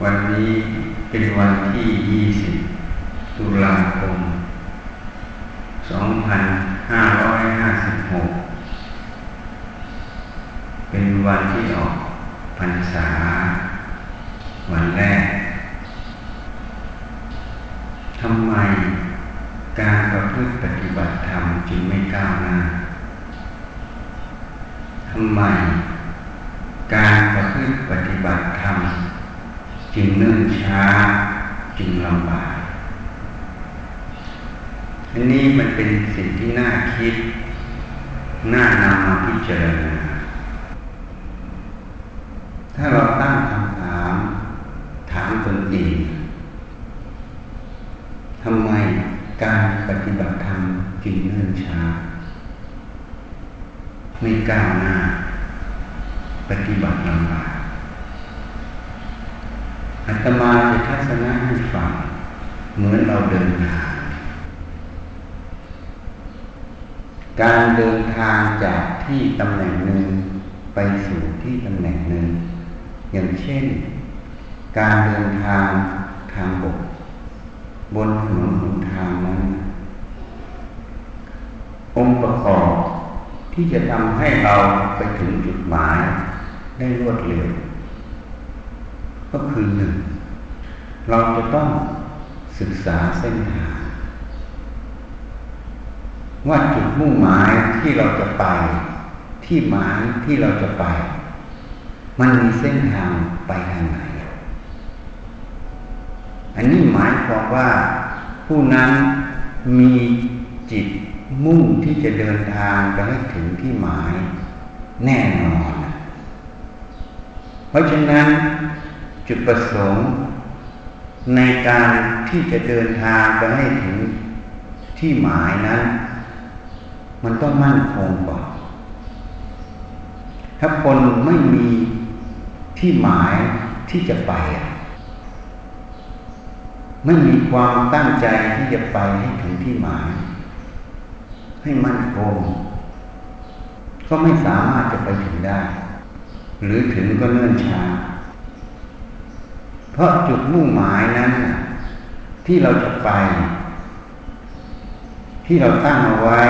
วันนี้เป็นวันที่ 20 ตุลาคม 2556 เป็นวันที่ออกพรรษา วันแรก ทำไมการประพฤติปฏิบัติธรรมจึงไม่ก้าวหน้า ทำไมการประพฤติปฏิบัติธรรม จึงเนื่นช้าจึงลำบากอันนี้มันเป็นสิ่งที่น่าคิด น่านำมาพิจารณา ถ้าเราตั้งคำถาม ถามตนเองทำไมการปฏิบัติธรรมจึงเนื่นช้า ไม่ก้าวหน้า ปฏิบัติลำบาก อาตมาจะทัศนะให้ฟังเหมือนเราเดินทาง การเดินทางจากที่ตำแหน่งหนึ่งไปสู่ที่ตำแหน่งหนึ่ง อย่างเช่น การเดินทางทางบก บนถนนหนทางนั้น องค์ประกอบที่จะทำให้เราไปถึงจุดหมายได้รวดเร็ว ก็คือหนึ่งเราจะต้องศึกษาเส้นทางว่าจุดมุ่งหมายที่เราจะไป ที่หมายที่เราจะไป มันมีเส้นทางไปทางไหน อันนี้หมายความว่าผู้นั้นมีจิตมุ่งที่จะเดินทางไปให้ถึงที่หมายแน่นอน เพราะฉะนั้น จุดประสงค์ในการที่จะเดินทางไปให้ถึงที่หมายนั้น มันต้องมั่นคงก่อนถ้าคนไม่มีที่หมายที่จะไป ไม่มีความตั้งใจที่จะไปให้ถึงที่หมาย ให้มั่นคงก็ไม่สามารถจะไปถึงได้ หรือถึงก็เนื่นช้า เพราะจุดมุ่งหมายนั้นที่เราจะไป ที่เราตั้งเอาไว้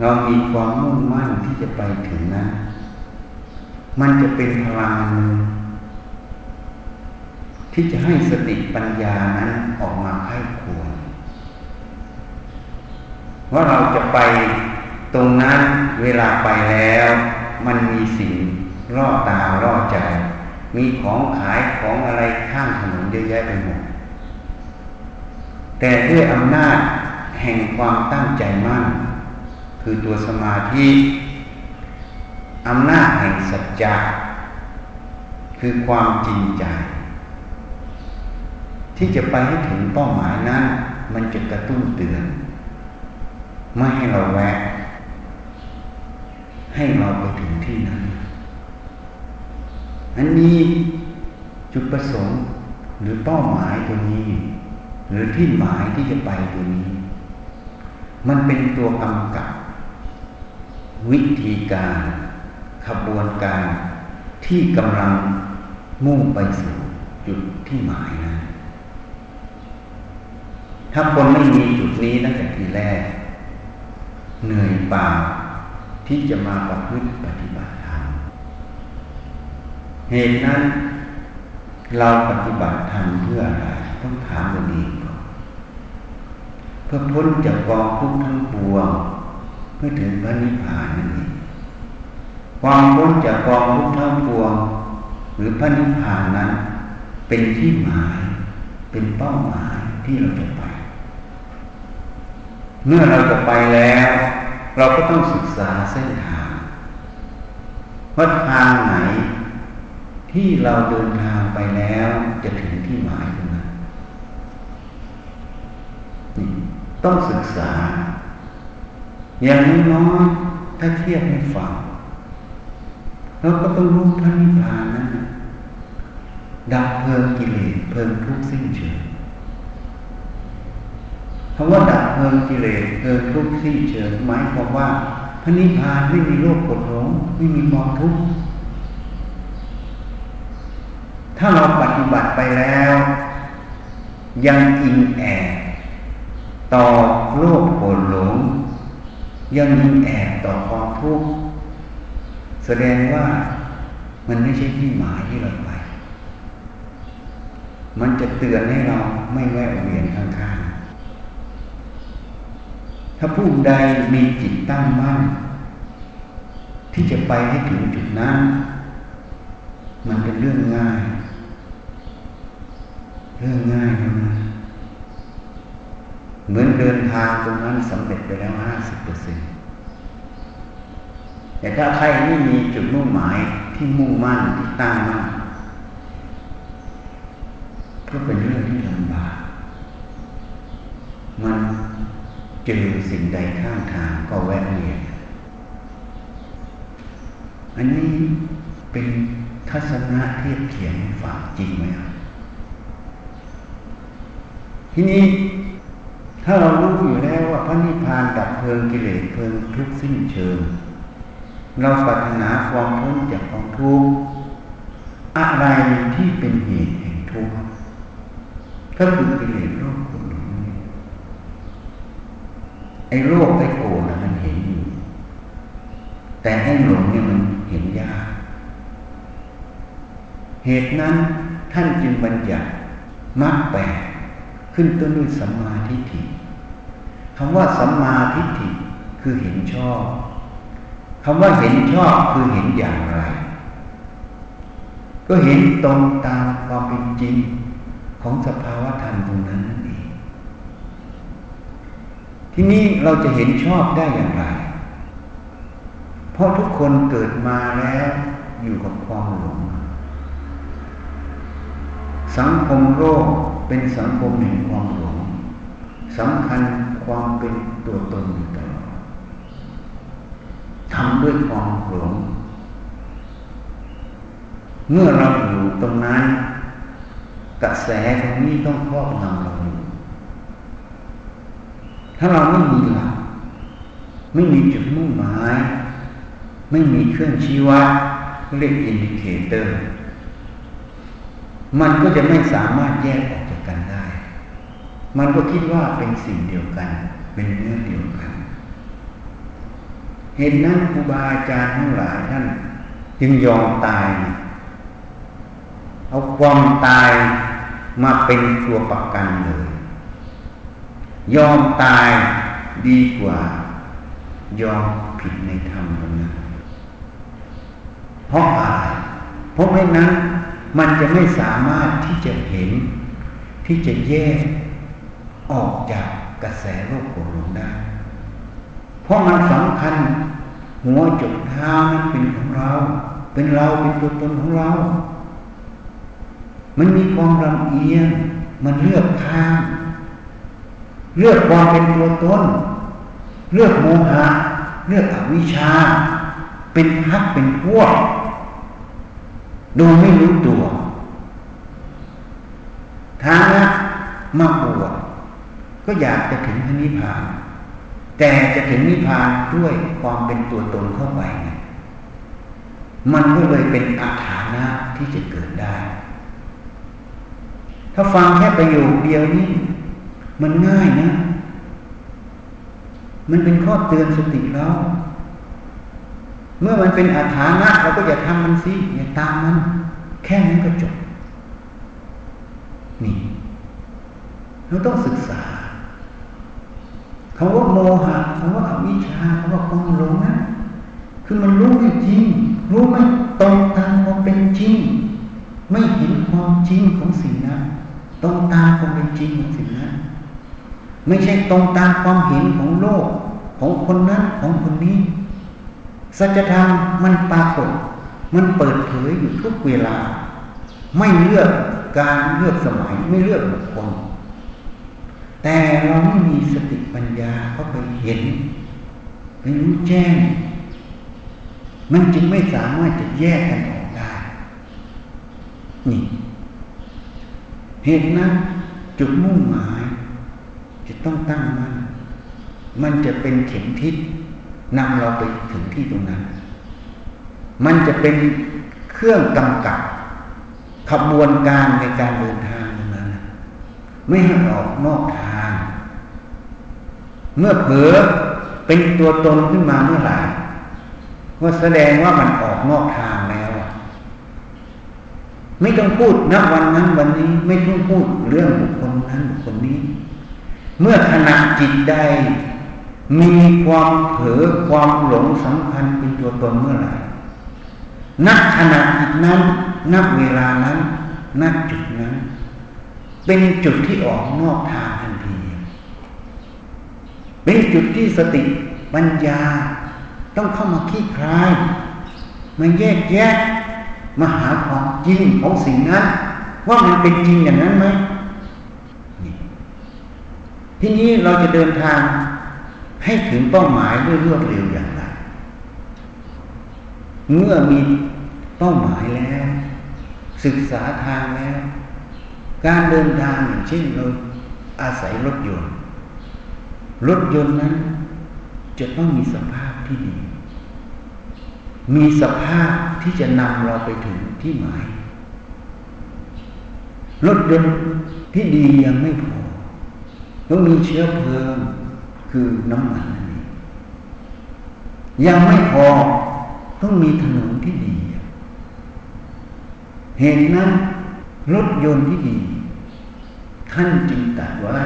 เรามีความมุ่งมั่นที่จะไปถึงนั้น มันจะเป็นพลังมือที่จะให้สติปัญญานั้นออกมาให้ควร ว่าเราจะไปตรงนั้นเวลาไปแล้ว มันมีสิ่งล่อตาล่อใจ มีของขายของอะไรข้างถนนเยอะแยะไปหมด แต่ด้วยอำนาจแห่งความตั้งใจมั่น คือตัวสมาธิอำนาจแห่งสัจจะคือความจริงใจ ที่จะไปให้ถึงเป้าหมายนั้น มันจะกระตุ้นเตือน ไม่ให้เราแวะ ให้เราไปถึงที่นั้น อันนี้จุดประสงค์หรือเป้าหมายตัวนี้ หรือที่หมายที่จะไปตัวนี้ มันเป็นตัวกำกับ วิธีการขบวนการที่กำลังมุ่งไปสู่จุดที่หมายนะ ถ้าคนไม่มีจุดนี้ตั้งแต่ทีแรก เหนื่อยเปล่าที่จะมาประพฤติปฏิบัติ เหตุนั้นเราปฏิบัติธรรมเพื่ออะไรต้องถามตัวเองก่อนเพื่อพ้นจากกองทุกข์ทั้งปวงเพื่อถึงพระนิพพานนั่นเองความพ้นจากกองทุกข์ทั้งปวง หรือพระนิพพานนั้น เป็นที่หมาย เป็นเป้าหมายที่เราจะไป เมื่อเราจะไปแล้ว เราก็ต้องศึกษาเส้นทางว่าทางไหน ที่เราเดินทางไปแล้วจะถึงที่หมายตรงนั้นต้องศึกษา อย่างน้อยถ้าเทียบให้ฟังเราก็ต้องรู้พระนิพพานนั้นดับเพลิงกิเลสเพลิงทุกข์สิ้นเชิงคำว่าดับเพลิงกิเลสเพลิงทุกข์สิ้นเชิงหมายความว่าพระนิพพานไม่มีโลกกดหลงไม่มีความทุกข์ ถ้าเราปฏิบัติไปแล้ว ยังอิงแอบต่อโลภโกรธหลง ยังอิงแอบต่อความทุกข์แสดงว่ามันไม่ใช่ที่หมายที่เราไป มันจะเตือนให้เราไม่แวะเวียนข้างๆ ถ้าผู้ใดมีจิตตั้งมั่นที่จะไปให้ถึงจุดนั้น มันเป็นเรื่องง่าย เรื่องง่ายนะเหมือนเดินทางตรงนั้นสำเร็จไปแล้วห้าสิบเปอร์เซ็นต์แต่ถ้าใครไม่มีจุดมุ่งหมายที่มุ่งมั่นที่ตั้งมั่นก็เป็นเรื่องที่ลำบาก มันเจอสิ่งใดข้างทางก็แวะเวียน อันนี้เป็นทัศนะเทียบเขียนฝากจริงไหมครับ ทีนี้ถ้าเรารู้อยู่แล้วว่าพระนิพพานดับเพลิงกิเลสเพลิงทุกสิ้นเชิง เราปรารถนาความพ้นจากความทุกข์อะไรที่เป็นเหตุแห่งทุกข์ก็คือกิเลสโลภโกรธหลงไอ้โลภไอ้โกรธมันเห็นอยู่ แต่ไอ้หลงเนี่ยมันเห็นยากเหตุนั้นท่านจึงบัญญัติมรรคแปด ขึ้นต้นด้วยสัมมาทิฏฐิคำว่าสัมมาทิฏฐิคือเห็นชอบคำว่าเห็นชอบคือเห็นอย่างไร ก็เห็นตรงตามความเป็นจริงของสภาวะธรรมตรงนั้นนั่นเองที่นี้เราจะเห็นชอบได้อย่างไร เพราะทุกคนเกิดมาแล้วอยู่กับความหลงสังคมโลก เป็นสังคมแห่งความหลงสำคัญความเป็นตัวตนอยู่ตลอดทำด้วยความหลง เมื่อเราอยู่ตรงนั้น กระแสตรงนี้ต้องครอบงำเราอยู่ถ้าเราไม่มีหลักไม่มีจุดมุ่งหมาย ไม่มีเครื่องชี้วัดเรียกอินดิเคเตอร์ มันก็จะไม่สามารถแยกออก กันได้ มันก็คิดว่าเป็นสิ่งเดียวกัน เป็นเนื้อเดียวกัน เห็นนั้นครูบาอาจารย์ทั้งหลายท่านจึงยอมตาย เอาความตายมาเป็นตัวประกันเลย ยอมตายดีกว่า ยอมผิดในธรรมตรงนั้นเพราะอะไรเพราะไม่นั้นมันจะไม่สามารถที่จะเห็น ที่จะแยกออกจากกระแสโลกโกรธได้ เพราะมันสำคัญหัวจุดเท้านั้นเป็นของเรา เป็นเราเป็นตัวตนของเรา มันมีความลำเอียง มันเลือกข้างเลือกความเป็นตัวตน เลือกโมหะ เลือกอวิชชา เป็นพักเป็นพวก โดยไม่รู้ตัว ท้ามาบวชก็อยากจะถึงพระนิพพาน แต่จะถึงนิพพานด้วยความเป็นตัวตนเข้าไปไงมันก็เลยเป็นอาถานะที่จะเกิดได้ ถ้าฟังแค่ประโยคเดียวนี้มันง่ายนะ มันเป็นข้อเตือนสติเรา เมื่อมันเป็นอาถานะเราก็อย่าทำมันสิอย่าตามมัน แค่นั้นก็จบ นี่เราต้องศึกษาคำว่าโมหะคำว่าอวิชชาคำว่าความหลงนะคือมันรู้ไม่จริง รู้ไม่ตรงตามความเป็นจริง ไม่เห็นความจริงของสิ่งนั้นตรงตามความเป็นจริงของสิ่งนั้นไม่ใช่ตรงตามความเห็นของโลกของคนนั้นของคนนี้ สัจธรรมมันปรากฏ มันเปิดเผยอยู่ทุกเวลา ไม่เลือก การเลือกสมัยไม่เลือกบุคคลแต่เราไม่มีสติปัญญาเข้าไปเห็นไปรู้แจ้ง มันจึงไม่สามารถจะแยกกันออกได้ นี่เหตุนั้นจุดมุ่งหมาย จะต้องตั้งมัน่นมันจะเป็นเข็มทิศนำเราไปถึงที่ตรงนั้น มันจะเป็นเครื่องกำกับ ขบวนการในการเดินทางนั้นไม่ให้ออกนอกทาง เมื่อเผลอเป็นตัวตนขึ้นมาเมื่อไหร่ว่าแสดงว่ามันออกนอกทางแล้วไม่ต้องพูดณวันนั้นวันนี้ไม่ต้องพูดเรื่องบุคคลนั้นบุคคลนี้ เมื่อขณะจิตใดมีความเผลอความหลงสำคัญเป็นตัวตนเมื่อไหร่นักขณะจิตนั้น นักเวลานั้นนักจุดนั้น เป็นจุดที่ออกนอกทางทันทีเป็นจุดที่สติปัญญาต้องเข้ามาขี้คลายมาแยกแยะมาหาความจริงของสิ่งนั้น ว่ามันเป็นจริงอย่างนั้นไหมทีนี้เราจะเดินทางให้ถึงเป้าหมายด้วยรวดเร็วอย่างไร เมื่อมี เป้าหมายแล้ว ศึกษาทางแล้ว การเดินทางอย่างเช่นเราอาศัยรถยนต์ รถยนต์นั้น จะต้องมีสภาพที่ดี มีสภาพที่จะนำเราไปถึงที่หมาย รถยนต์ที่ดียังไม่พอต้องมีเชื้อเพลิงคือน้ำมันนั่นเองยังไม่พอต้องมีถนนที่ดี เหตุนั้นรถยนต์ที่ดี ท่านจึงตัดไว้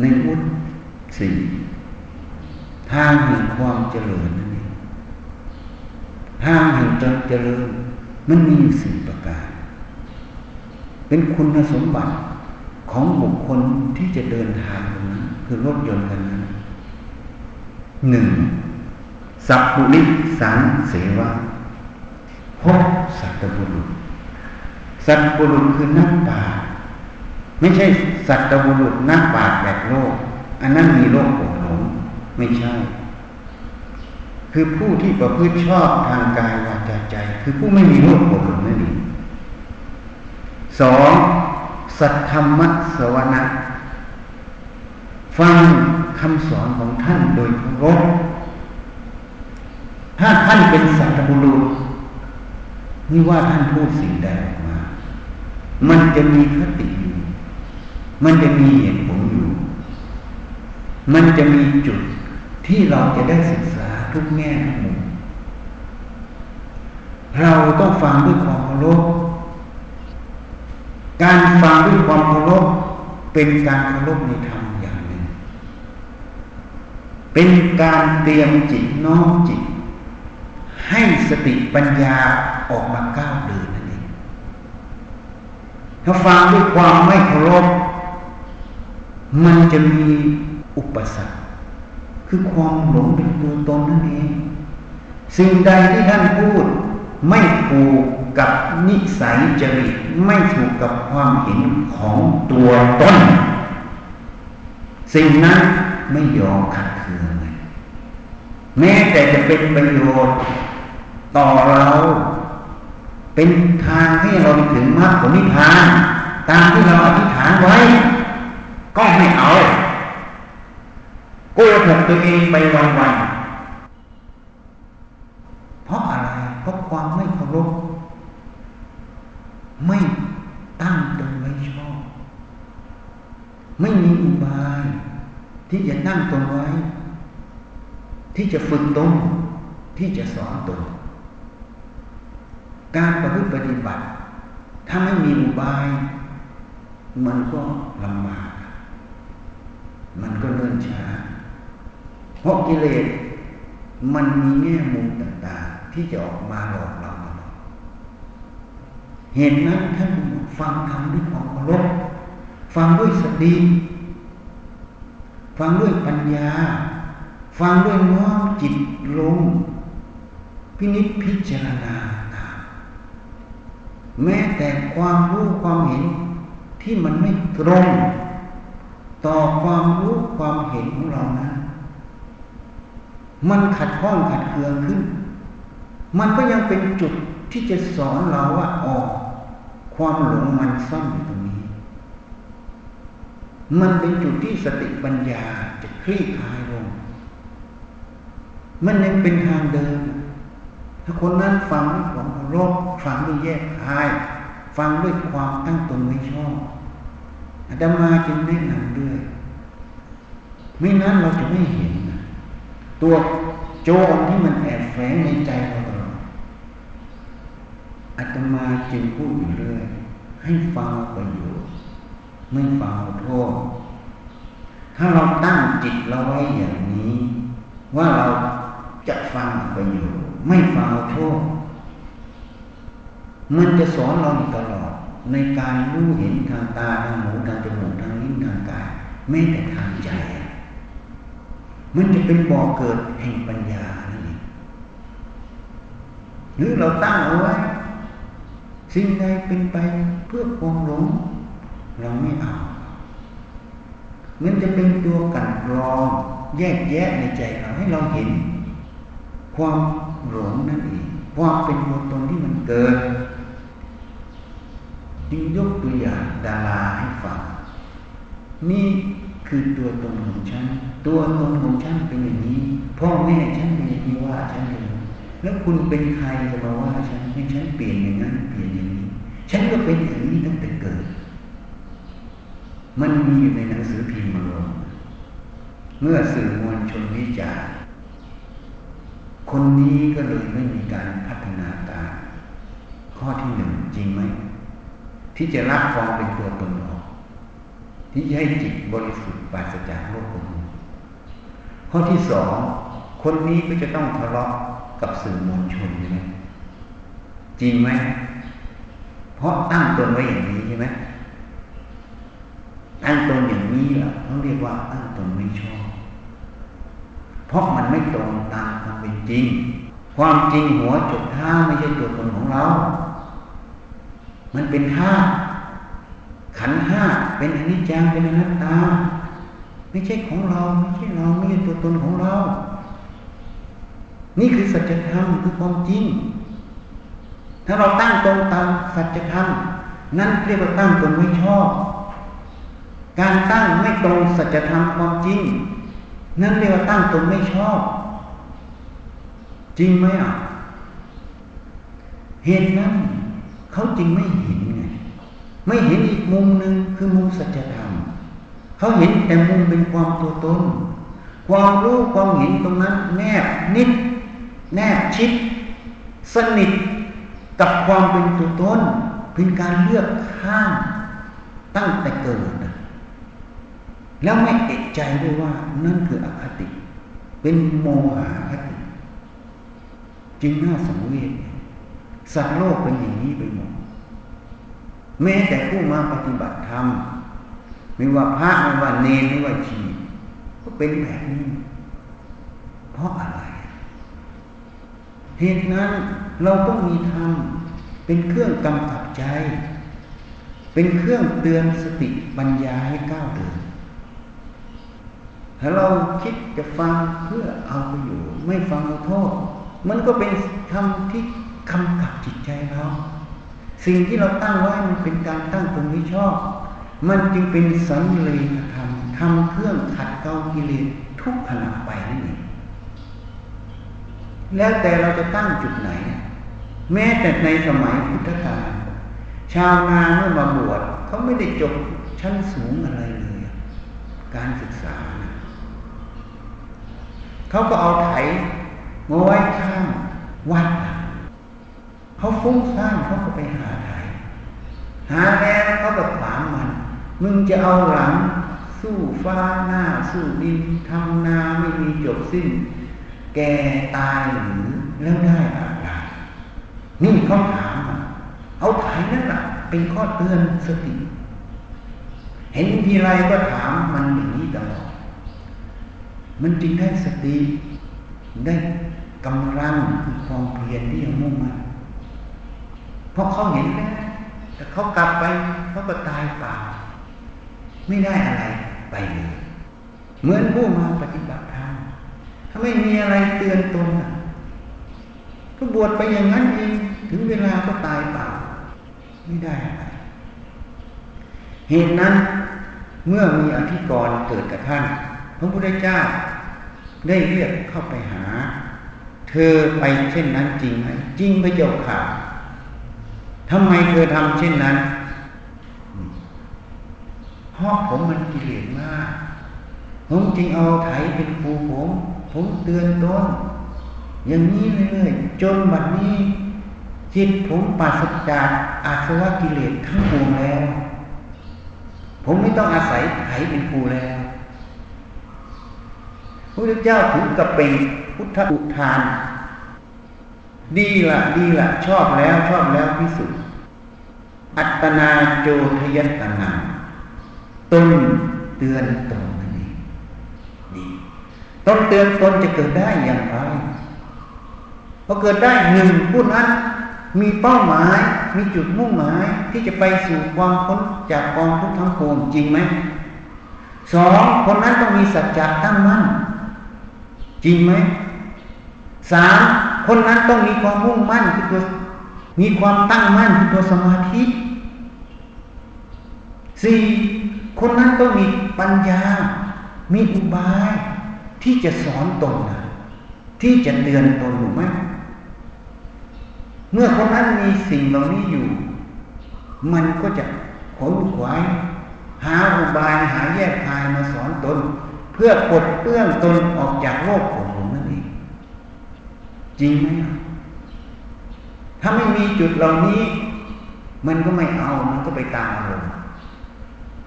ในอุดสี่ทางแห่งความเจริญนั่นเองทางแห่งจเจริญ มันมีอยู่สี่ประการ เป็นคุณสมบัติของบุคคลที่จะเดินทางตรงนั้นคือรถยนต์กันนั้นหนึ่งสัพพุริสังเสวะ พบสัตบุรุษ สัตบุรุษคือนักปาชญ์ไม่ใช่สัตบุรุษนักปาชญ์แบบโลก อันนั้นมีโลกโกรหลงไม่ใช่ คือผู้ที่ประพฤติชอบทางกายวาจาใจ คือผู้ไม่มีโลกโกรหลงนั่นเองสองสัทธรรมสวนะฟังคำสอนของท่านโดยเคารพถ้าท่านเป็นสัตบุรุษ นี่ว่าท่านพูดสิ่งใดออกมา มันจะมีคติอยู่ มันจะมีเหตุผลอยู่ มันจะมีจุดที่เราจะได้ศึกษาทุกแง่ทุกมุม เราต้องฟังด้วยความเคารพ การฟังด้วยความเคารพเป็นการเคารพในธรรมอย่างหนึ่ง เป็นการเตรียมจิตน้อมจิต ให้สติปัญญา ออกมาก้าวเดินนั่นเองถ้าฟังด้วยความไม่เคารพมันจะมีอุปสรรค คือความหลงเป็นตัวตนนั่นเอง สิ่งใดที่ท่านพูด ไม่ถูกกับนิสัยจริตไม่ถูกกับความเห็นของตัวตนสิ่งนั้นไม่ยอมขัดเคืองเลยแม้แต่จะเป็นประโยชน์ต่อเรา เป็นทางให้เราไปถึงมรรคผลนิพพาน ตามที่เราอธิษฐานไว้ ก็ไม่เอาโกหกตัวเองไปวันๆเพราะอะไรเพราะความไม่เคารพไม่ตั้งตนไว้ชอบ ไม่มีอุบาย ที่จะนั่งตนไว้ ที่จะฝึกตนที่จะสอนตน การประพฤติปฏิบัติ ถ้าไม่มีอุบาย มันก็ลำบาก มันก็เลื่อนช้า เพราะกิเลสมันมีแง่มุมต่างๆ ที่จะออกมาหลอกเราเหตุนั้นท่านฟังธรรมด้วยความเคารพฟังด้วยสติฟังด้วยปัญญา ฟังด้วยน้อมจิตลง พินิจพิจารณา แม้แต่ความรู้ความเห็นที่มันไม่ตรง ต่อความรู้ความเห็นของเรานะมันขัดข้องขัดเคืองขึ้น มันก็ยังเป็นจุดที่จะสอนเราว่าออกความหลงมันซ่อนอยู่ตรงนี้ มันเป็นจุดที่สติปัญญาจะคลี่คลายลง มันยังเป็นทางเดิน ถ้าคนนั้นฟังด้วยความเคารพฟังด้วยแยกคาย ฟังด้วยความตั้งตนไม่ชอบอาตมาจึงแนะนำด้วย ไม่นั้นเราจะไม่เห็น ตัวโจรที่มันแอบแฝงในใจเราอาตมาจึงพูดอยู่เรื่อยให้ฟังประโยชน์ไม่ฟังโทษถ้าเราตั้งจิตเราไว้อย่างนี้ ว่าเราจะฟังประโยชน์ ไม่ฟังโทษมันจะสอนเราอยู่ตลอด ในการรู้เห็นทางตาทางหูทางจมูกทางลิ้นทางกายแม้แต่ทางใจ มันจะเป็นบ่อเกิดแห่งปัญญานั่นเองหรือเราตั้งเอาไว้ สิ่งใดเป็นไปเพื่อความหลงเราไม่เอา มันจะเป็นตัวกันกรอง แยกแยะในใจเราให้เราเห็น ความ หลงนั่นเองความเป็นตัวตนที่มันเกิดจึงยกตัวอย่างดาราให้ฟังนี่คือตัวตนของฉัน ตัวตนของฉันเป็นอย่างนี้ พ่อแม่ฉันเป็นอย่างนี้ว่าฉันเลยแล้วคุณเป็นใครจะมาว่าฉันให้ฉันเปลี่ยนอย่างนั้นเปลี่ยนอย่างนี้ ฉันก็เป็นอย่างนี้ตั้งแต่เกิด มันมีอยู่ในหนังสือพิมพ์มาลงเมื่อสื่อมวลชนวิจารณ์ คนนี้ก็เลยไม่มีการพัฒนาการ ข้อที่หนึ่งจริงไหม ที่จะรับฟองเป็นตัวตนออก ที่จะให้จิตบริสุทธิ์ปราศจากโลกคนข้อที่สองคนนี้ก็จะต้องทะเลาะกับสื่อมวลชนใช่ไหมจริงไหม เพราะตั้งตนไว้อย่างนี้ใช่ไหมตั้งตนอย่างนี้ล่ะเขาเรียกว่าตั้งตนไม่ชอบ เพราะมันไม่ตรงตามความเป็นจริง ความจริงหัวจุดท่าไม่ใช่ตัวตนของเรา มันเป็นท่าขันห้าเป็นอนิจจังเป็นอนัตตา ไม่ใช่ของเราไม่ใช่เราไม่ใช่ตัวตนของเรา นี่คือสัจธรรมคือความจริง ถ้าเราตั้งตรงตามสัจธรรมนั่นเรียกว่าตั้งตนไม่ชอบ การตั้งไม่ตรงสัจธรรมความจริง นั่นเรียกว่าตั้งตนไม่ชอบ จริงไหมอะเหตุนั้นเขาจริงไม่เห็นไงไม่เห็นอีกมุมหนึ่งคือมุมสัจธรรมเขาเห็นแต่มุมเป็นความตัวตนความรู้ความเห็นตรงนั้น แนบนิด แนบชิด สนิทกับความเป็นตัวตนเป็นการเลือกข้างตั้งแต่เกิด แล้วไม่เอกใจด้วยว่านั่นคืออคติ เป็นโมหะคติ จึงน่าสังเวชสัตว์โลกเป็นอย่างนี้ไปหมดแม้แต่ผู้มาปฏิบัติธรรมไม่ว่าพระไม่ว่าเนรไม่ว่าชีก็เป็นแบบนี้ เพราะอะไรเหตุนั้นเราต้องมีธรรมเป็นเครื่องกำกับใจ เป็นเครื่องเตือนสติปัญญาให้ก้าวเดิน ถ้าเราคิดจะฟังเพื่อเอาประโยชน์ไม่ฟังเอาโทษ มันก็เป็นคำที่คำกับจิตใจเรา สิ่งที่เราตั้งไว้มันเป็นการตั้งตรงที่ชอบ มันจึงเป็นสังเลนธรรมทำเครื่องขัดเกลากิเลสทุกขณะไปนั่นเองแล้วแต่เราจะตั้งจุดไหน แม้แต่ในสมัยพุทธกาลชาวนาเมื่อมาบวชเขาไม่ได้จบชั้นสูงอะไรเลย การศึกษา เขาก็เอาไถมาไว้ข้างวัดเขาฟุ้งซ่านเขาก็ไปหาไถหาแล้วเขาก็ถามมัน มึงจะเอาหลัง สู้ฟ้าหน้า สู้ดินทำนาไม่มีจบสิ้น แก่ตายหรือแล้วได้อะไรนี่เขาถามเอาไถนั่นแหละเป็นข้อเตือนสติ เห็นทีไรก็ถามมันอย่างนี้ตลอด มันจึงได้สติได้กำลังคือความเพียรที่ยังมุ่งมั่นเพราะเขาเห็นแล้วแต่เขากลับไปเขาก็ตายเปล่าไม่ได้อะไรไปเลยเหมือนผู้มาปฏิบัติธรรมถ้าไม่มีอะไรเตือนตนก็บวชไปอย่างนั้นเองถึงเวลาก็ตายเปล่าไม่ได้อะไรเหตุนั้นเมื่อมีอธิกรณ์เกิดกับท่าน ระพุทธเจ้าได้เรียกเข้าไปหา เธอไปเช่นนั้นจริงไหมจริงพระเจ้าค่ะทำไมเธอทำเช่นนั้น เพราะผมมันกิเลสมาก ผมจึงเอาไถเป็นครูผม ผมเตือนต้น อย่างนี้เรื่อยๆ จนบัดนี้ จิตผมปราศจากอาสวะกิเลสทั้งปวงแล้ว ผมไม่ต้องอาศัยไถเป็นครูแล้ว พระเจ้าถึงกับเป็นพุทธอุทาน ดีละดีละชอบแล้วชอบแล้วที่สุด อัตนาโจทยัตนาต้นเตือนตนนั่นเองนี่ต้นเตือนตนจะเกิดได้อย่างไรพอเกิดได้หนึ่งผู้นั้นมีเป้าหมาย มีจุดมุ่งหมายที่จะไปสู่ความพ้นจากกองทุกข์ทั้งปวงจริงไหมสองคนนั้นต้องมีสัจจะตั้งมั่น จริงไหมสามคนนั้นต้องมีความมุ่งมั่นคือตัวมีความตั้งมั่นคือตัวสมาธิสี่คนนั้นต้องมีปัญญา มีอุบาย ที่จะสอนตนนะที่จะเตือนตนถูกไหมเมื่อคนนั้นมีสิ่งเหล่านี้อยู่ มันก็จะขนขวายหาอุบายหาแยกทายมาสอนตน เพื่อปลดเปื้องตนออกจากโลกของผมนั่นเองจริงไหมถ้าไม่มีจุดเหล่านี้ มันก็ไม่เอามันก็ไปตามอารมณ์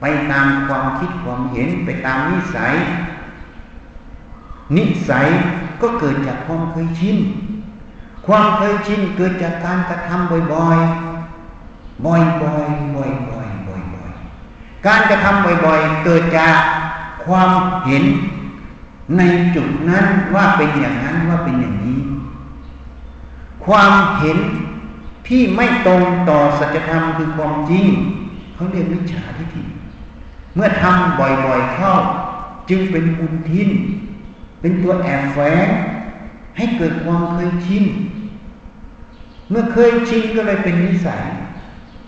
ไปตามความคิดความเห็นไปตามนิสัย นิสัยก็เกิดจากความเคยชินความเคยชินเกิดจากการกระทำบ่อยๆ บ่อยๆ บ่อยๆ บ่อยๆ บ่อยๆ การกระทำบ่อยๆ เกิดจาก ความเห็นในจุดนั้นว่าเป็นอย่างนั้นว่าเป็นอย่างนี้ ความเห็นที่ไม่ตรงต่อสัจธรรมคือความจริงเขาเรียกวิชาทิฏฐิเมื่อทำบ่อยๆเข้า จึงเป็นบุทิน เป็นตัวแอบแฝงให้เกิดความเคยชินเมื่อเคยชินก็เลยเป็นนิสัย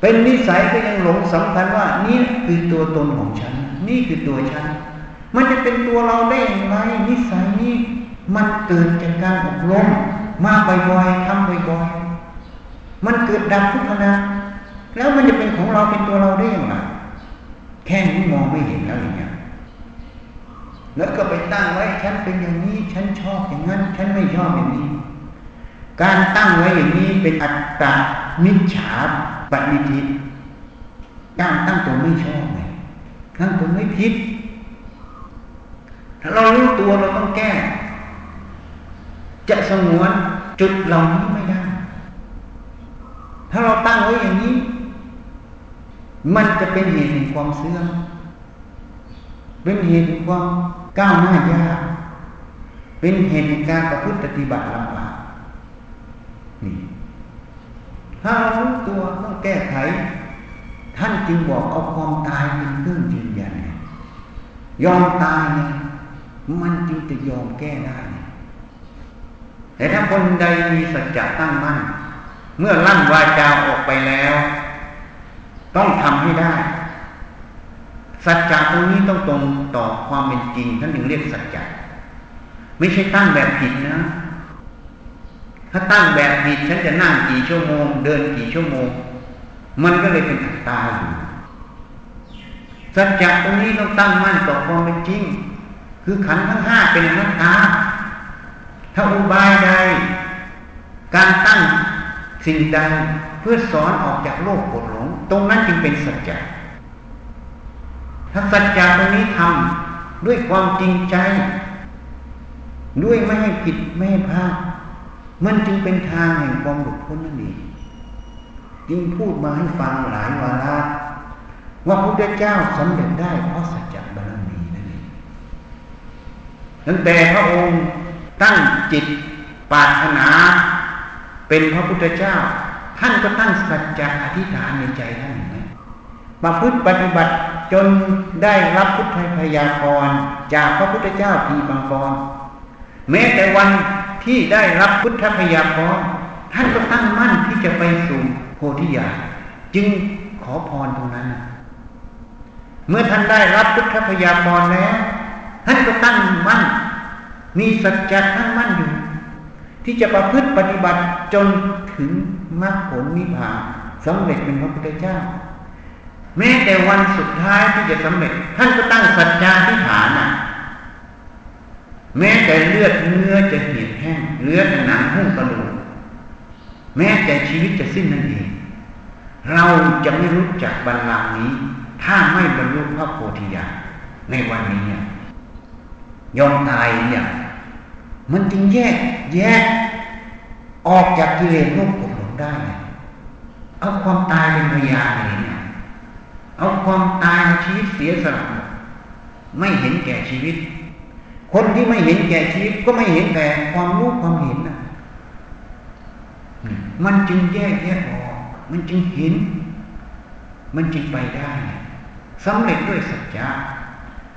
เป็นนิสัยก็ยังหลงสำคัญว่านี่คือตัวตนของฉัน นี่คือตัวฉัน มันจะเป็นตัวเราได้อย่างไรนิสัยนี้มันเกิดจากการอบรมมาบ่อยๆทำบ่อยๆมันเกิดดับทุกขณะแล้วมันจะเป็นของเราเป็นตัวเราได้อย่างไรแค่นี้มองไม่เห็นแล้วอย่างเงี้ยแล้วก็ไปตั้งไว้ฉันเป็นอย่างนี้ ฉันชอบอย่างนั้น ฉันไม่ชอบอย่างนี้ การตั้งไว้อย่างนี้เป็นอัตตามิจฉาปณิทิการตั้งตัวไม่ชอบไงตั้งตัวไม่ผิด ถ้าเรารู้ตัวเราต้องแก้ จะสงวนจุดเหล่านี้ไม่ได้ ถ้าเราตั้งไว้อย่างนี้ มันจะเป็นเหตุแห่งความเสื่อมเป็นเหตุแห่งความก้าวหน้ายากเป็นเหตุแห่งการประพฤติปฏิบัติลำบากนี่ถ้าเรารู้ตัวต้องแก้ไข ท่านจึงบอกเอาความตายเป็นเครื่องยืนยันยอมตายเนี่ย มันจึงจะยอมแก้ได้ แต่ถ้าคนใดมีสัจจะตั้งมั่น เมื่อลั่นวาจาออกไปแล้ว ต้องทำให้ได้ สัจจะตรงนี้ต้องตรงต่อความเป็นจริงท่านถึงเรียกสัจจะไม่ใช่ตั้งแบบผิดนะ ถ้าตั้งแบบผิดฉันจะนั่งกี่ชั่วโมง เดินกี่ชั่วโมง มันก็เลยเป็นอัตตาอยู่สัจจะตรงนี้ต้องตั้งมั่นต่อความเป็นจริง คือขันทั้งห้าเป็นนัตตาถ้าอุบายใด การตั้งสิ่งใดเพื่อสอนออกจากโลกกดหลง ตรงนั้นจึงเป็นสัจจะถ้าสัจจะตรงนี้ทำด้วยความจริงใจ ด้วยไม่ให้ผิดไม่ให้พลาดมันจึงเป็นทางแห่งความหลุดพ้นนั่นเองจึงพูดมาให้ฟังหลายวาระว่าพระพุทธเจ้าสำเร็จได้เพราะสัจจะบารมี ตั้งแต่พระองค์ตั้งจิตปรารถนา เป็นพระพุทธเจ้า ท่านก็ตั้งสัจจะอธิษฐานในใจท่านไหมมาพึ่งปฏิบัติจนได้รับพุทธพยากรจากพระพุทธเจ้าทีบางกรแม้แต่วันที่ได้รับพุทธพยากรท่านก็ตั้งมั่นที่จะไปสู่โพธิญาณจึงขอพรตรงนั้น เมื่อท่านได้รับพุทธพยากรแล้ว ท่านก็ตั้งมั่น มีสัจจะตั้งมั่นอยู่ ที่จะประพฤติปฏิบัติจนถึงมรรคผลนิพพานสำเร็จเป็นพระพุทธเจ้า แม้แต่วันสุดท้ายที่จะสำเร็จ ท่านก็ตั้งสัจจาธิฐานนะแม้แต่เลือดเนื้อจะเหี่ยวแห้งเลือดหนังหุ้มกระดูกแม้แต่ชีวิตจะสิ้นนั่นเองเราจะไม่รู้จักบรรลังนี้ ถ้าไม่บรรลุพระโพธิญาณในวันนี้ ยอมตายเนี่ย มันจึงแยก แยก ออกจากกิเลสโลภโกรธหลงได้ เอาความตายเป็นพยานเลยเนี่ย เอาความตายชีวิตเสียสละไม่เห็นแก่ชีวิต คนที่ไม่เห็นแก่ชีวิตก็ไม่เห็นแต่ความรู้ความเห็นนะมันจึงแยกแยกออก มันจึงเห็น มันจึงไปได้สำเร็จด้วยสัจจะ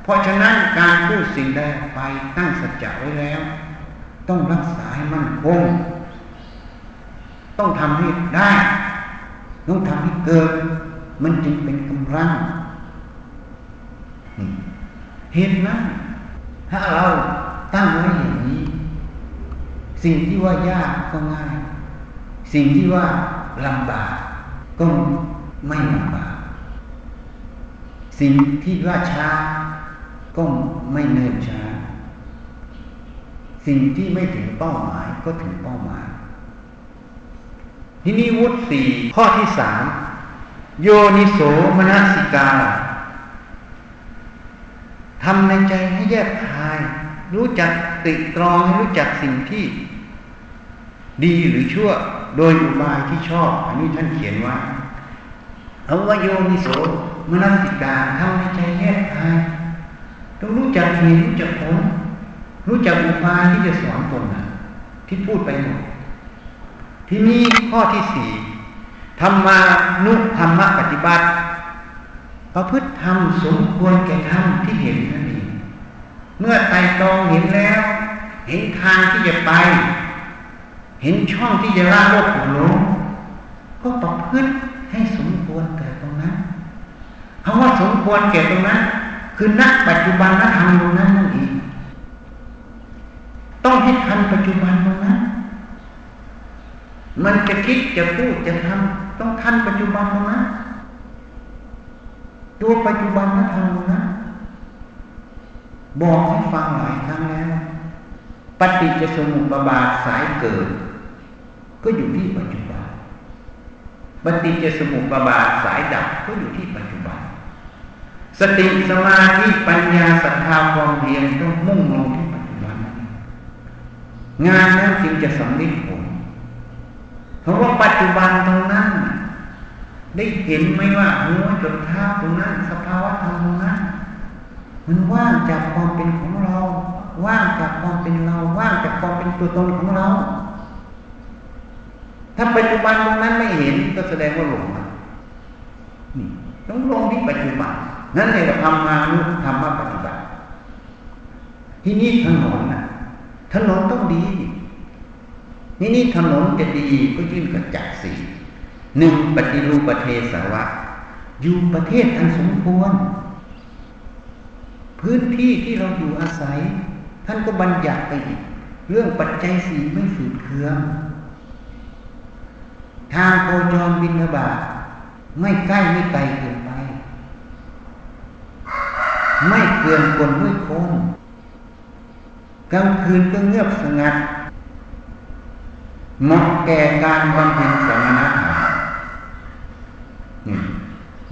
เพราะฉะนั้นการพูดสิ่งใดไปตั้งสัจจะไว้แล้ว ต้องรักษาให้มั่นคงต้องทำให้ได้ต้องทำให้เกิด มันจึงเป็นกำลังเห็นไหมถ้าเราตั้งไว้อย่างนี้ สิ่งที่ว่ายากก็ง่าย สิ่งที่ว่าลำบากก็ไม่ลำบาก สิ่งที่ว่าช้า ก็ไม่เนิ่นช้า สิ่งที่ไม่ถึงเป้าหมายก็ถึงเป้าหมายที่นี้วุฒิสี่ข้อที่สามโยนิโสมนสิกาทำในใจให้แยบคาย รู้จักติตรองให้รู้จักสิ่งที่ ดีหรือชั่ว โดยอุบายที่ชอบ อันนี้ท่านเขียนว่าเอาว่าโยนิโสมนสิกาทำในใจแยบคาย ต้องรู้จักเหตุรู้จักผลรู้จักอุบายที่จะสอนตนนะที่พูดไปหมดที่นี้ข้อที่สี่ธรรมานุธรรมปฏิบัติ ประพฤติธรรมสมควรแก่ธรรมที่เห็นนั่นเองเมื่อไต่ตองเห็นแล้ว เห็นทางที่จะไป เห็นช่องที่จะละโลกหลงก็ประพฤติให้สมควรแก่ตรงนั้นเพราะว่าสมควรแก่ตรงนั้น คือนักปัจจุบันนักทำตรงนั้นนั่นเอง ต้องให้ทันปัจจุบันตรงนั้น มันจะคิดจะพูดจะทำต้องทันปัจจุบันตรงนั้นตัวปัจจุบันนักทำตรงนั้นบอกให้ฟังหลายครั้งแล้วปฏิจจสมุปบาทสายเกิด ก็อยู่ที่ปัจจุบันปฏิจจสมุปบาทสายดับก็อยู่ที่ปัจจุบัน สติสมาธิปัญญาศรัทธาความเพียรต้องมุ่งลงที่ปัจจุบันงานนั้นจึงจะสำเร็จผลเพราะว่าปัจจุบันตรงนั้น ได้เห็นไหมว่าหัวจดเท้าตรงนั้น สภาวะธรรมตรงนั้น มันว่างจากความเป็นของเรา ว่างจากความเป็นเรา ว่างจากความเป็นตัวตนของเรา ถ้าปัจจุบันตรงนั้นไม่เห็นก็แสดงว่าหลงนี่ต้องลงที่ปัจจุบัน นั่นเองทำมานุธรรมปฏิบัติ ที่นี่ถนนนะถนนต้องดี นี่นี่ถนนจะดีก็ยื่นกับจักสี่หนึ่งปฏิรูปประเทศสวะ อยู่ประเทศอันสมควร พื้นที่ที่เราอยู่อาศัย ท่านก็บัญญัติไปอีก เรื่องปัจจัยสีไม่ฝืดเคืองทางโคจรบินบาตไม่ใกล้ไม่ไกลเกิน ไม่เกินคนด้วยคนกลางคืนก็เงียบสงัดเหมาะแก่การบำเพ็ญสมณธรรม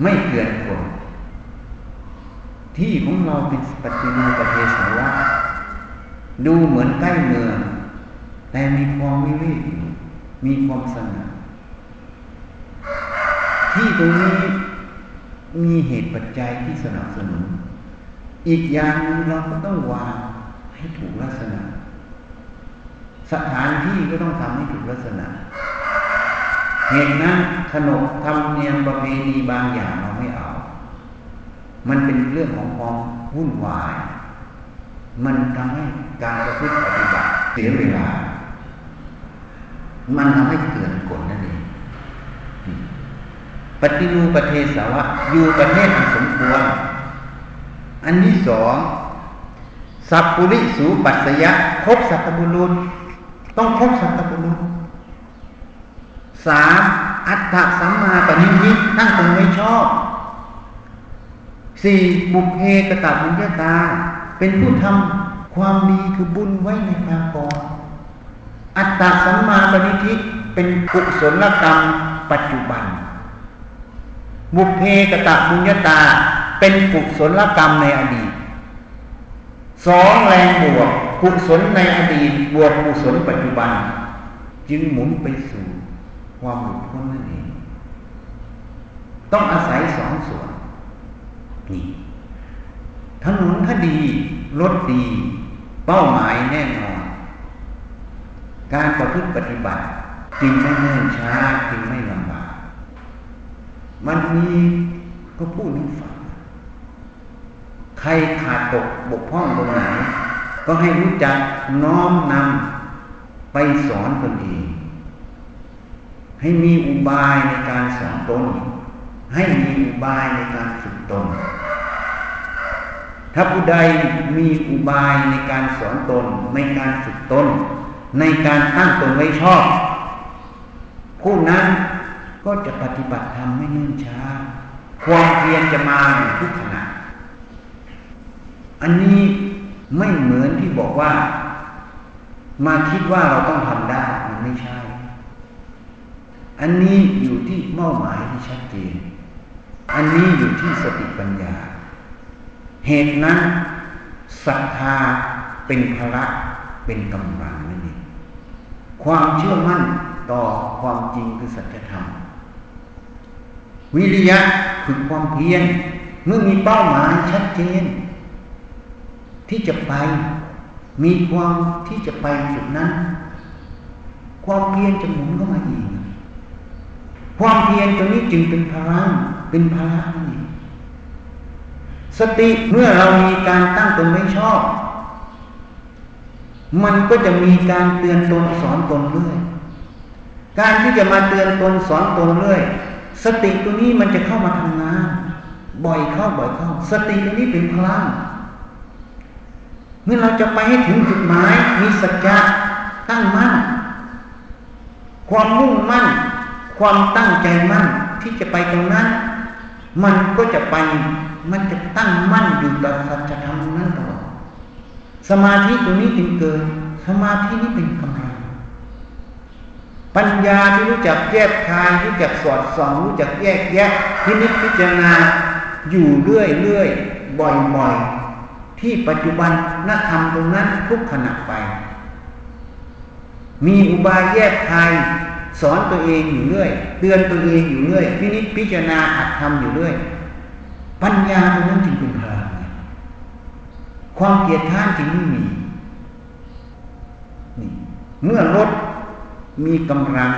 ไม่เกินคนที่ของเราเป็นปฏิโนประเทศวะดูเหมือนใกล้เมือง แต่มีความวิเวกมีความสงบที่ตรงนี้มีเหตุปัจจัยที่สนับสนุน อีกอย่างนึงเราก็ต้องวางให้ถูกลักษณะ สถานที่ก็ต้องทำให้ถูกลักษณะ เหตุนั้นขนบธรรมเนียมประเพณีบางอย่างเราไม่เอา มันเป็นเรื่องของความวุ่นวาย มันทำให้การประพฤติปฏิบัติเสียเวลา มันทำให้เกิดกฎนั่นเองปฏิรูประเทศสาวะอยู่ประเทศสมควร อันที่สองสัพปุริสูปัสยะครบสัตบุรุษ ต้องครบสัตบุรุษสามอัตถสัมมาปณิทิตั้งตรงไว้ชอบสี่บุพเพกตบุญญาตา เป็นผู้ทำความดีคือบุญไว้ในภาก่อนอัตตาสัมมาปณิทิเป็นกุศลกรรมปัจจุบัน บุพเพกตบุญญาตา เป็นกุศลกรรมในอดีตสองแรงบวกกุศลในอดีตบวกกุศลปัจจุบัน จึงหมุนไปสู่ความหลุดพ้นนั่นเอง ต้องอาศัยสองส่วนนี่ถนนถ้าดีรถดี เป้าหมายแน่นอน การประพฤติปฏิบัติจึงไม่เนิ่นช้าจึงไม่ลำบากมันมีก็พูดให้ฟัง ใครขาดตกบกพร่องตรงไหน ก็ให้รู้จักน้อมนำไปสอนตนเองให้มีอุบายในการสอนตน ให้มีอุบายในการฝึกตน ถ้าผู้ใดมีอุบายในการสอนตน ในการฝึกตน ในการตั้งตนไว้ชอบ ผู้นั้นก็จะปฏิบัติธรรมไม่เนื่นช้า ความเพียรจะมาทุกขณะ อันนี้ไม่เหมือนที่บอกว่า มาคิดว่าเราต้องทำได้มันไม่ใช่ อันนี้อยู่ที่เป้าหมายที่ชัดเจน อันนี้อยู่ที่สติปัญญา เหตุนั้นศรัทธาเป็นพละเป็นกำลังนั่นเองความเชื่อมั่นต่อความจริงคือสัจธรรมวิริยะคือความเพียรเมื่อมีเป้าหมายชัดเจน ที่จะไป มีความที่จะไปจุดนั้น ความเพียรจะหมุนเข้ามาอีก ความเพียรตัวนี้จึงเป็นพลังเป็นพลังนี่สติเมื่อเรามีการตั้งตนไม่ชอบ มันก็จะมีการเตือนตนสอนตนเรื่อย การที่จะมาเตือนตนสอนตนเรื่อย สติตัวนี้มันจะเข้ามาทำงาน บ่อยเข้าบ่อยเข้า สติตัวนี้เป็นพลัง เมื่อเราจะไปให้ถึงจุดหมายมีสัจจะตั้งมั่น ความมุ่งมั่น ความตั้งใจมั่นที่จะไปตรงนั้น มันก็จะไปมันจะตั้งมั่นอยู่กับสัจธรรมนั้นตลอดสมาธิตัวนี้จึงเกิดสมาธินี้เป็นกำลังปัญญาที่รู้จักแยกคายรู้จักสอดส่องรู้จักแยกแยะพินิจพิจารณาอยู่เรื่อยเรื่อยบ่อยบ่อย ที่ปัจจุบันนัธรรมตรงนั้นทุกขณะไป มีอุบายแยกคายสอนตัวเองอยู่เรื่อย เตือนตัวเองอยู่เรื่อยพินิจพิจารณาอัดทำอยู่เรื่อย ปัญญาตรงนั้นจึงเป็นพลังความเกียดข้านจึงไม่มีนี่เมื่อรถมีกำลัง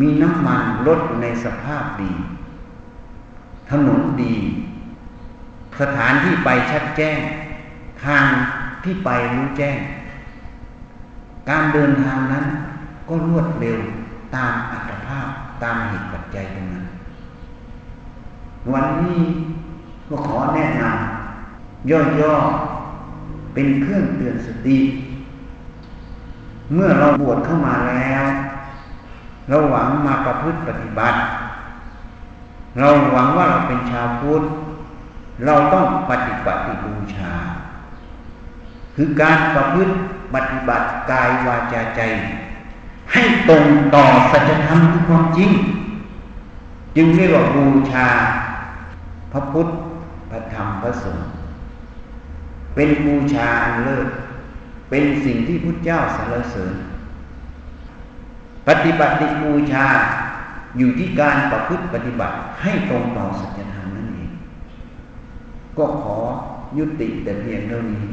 มีน้ำมันรถในสภาพดี ถนนดี สถานที่ไปชัดแจ้ง ทางที่ไปรู้แจ้ง การเดินทางนั้นก็รวดเร็วตามอัตภาพตามเหตุปัจจัยตรงนั้น วันนี้ก็ขอแนะนำย่อๆเป็นเครื่องเตือนสติเมื่อเราบวชเข้ามาแล้ว เราหวังมาประพฤติปฏิบัติ เราหวังว่าเราเป็นชาวพุทธ เราต้องปฏิบัติบูชา คือการประพฤติปฏิบัติกายวาจาใจ ให้ตรงต่อสัจธรรมคือความจริง จึงเรียกว่าบูชา พระพุทธพระธรรมพระสงฆ์เป็นบูชาอันเลิศเป็นสิ่งที่พุทธเจ้าสรรเสริญ ปฏิบัติบูชาอยู่ที่การประพฤติปฏิบัติให้ตรงต่อสัจธรรม ก็ขอยุติแต่เพียงเท่านี้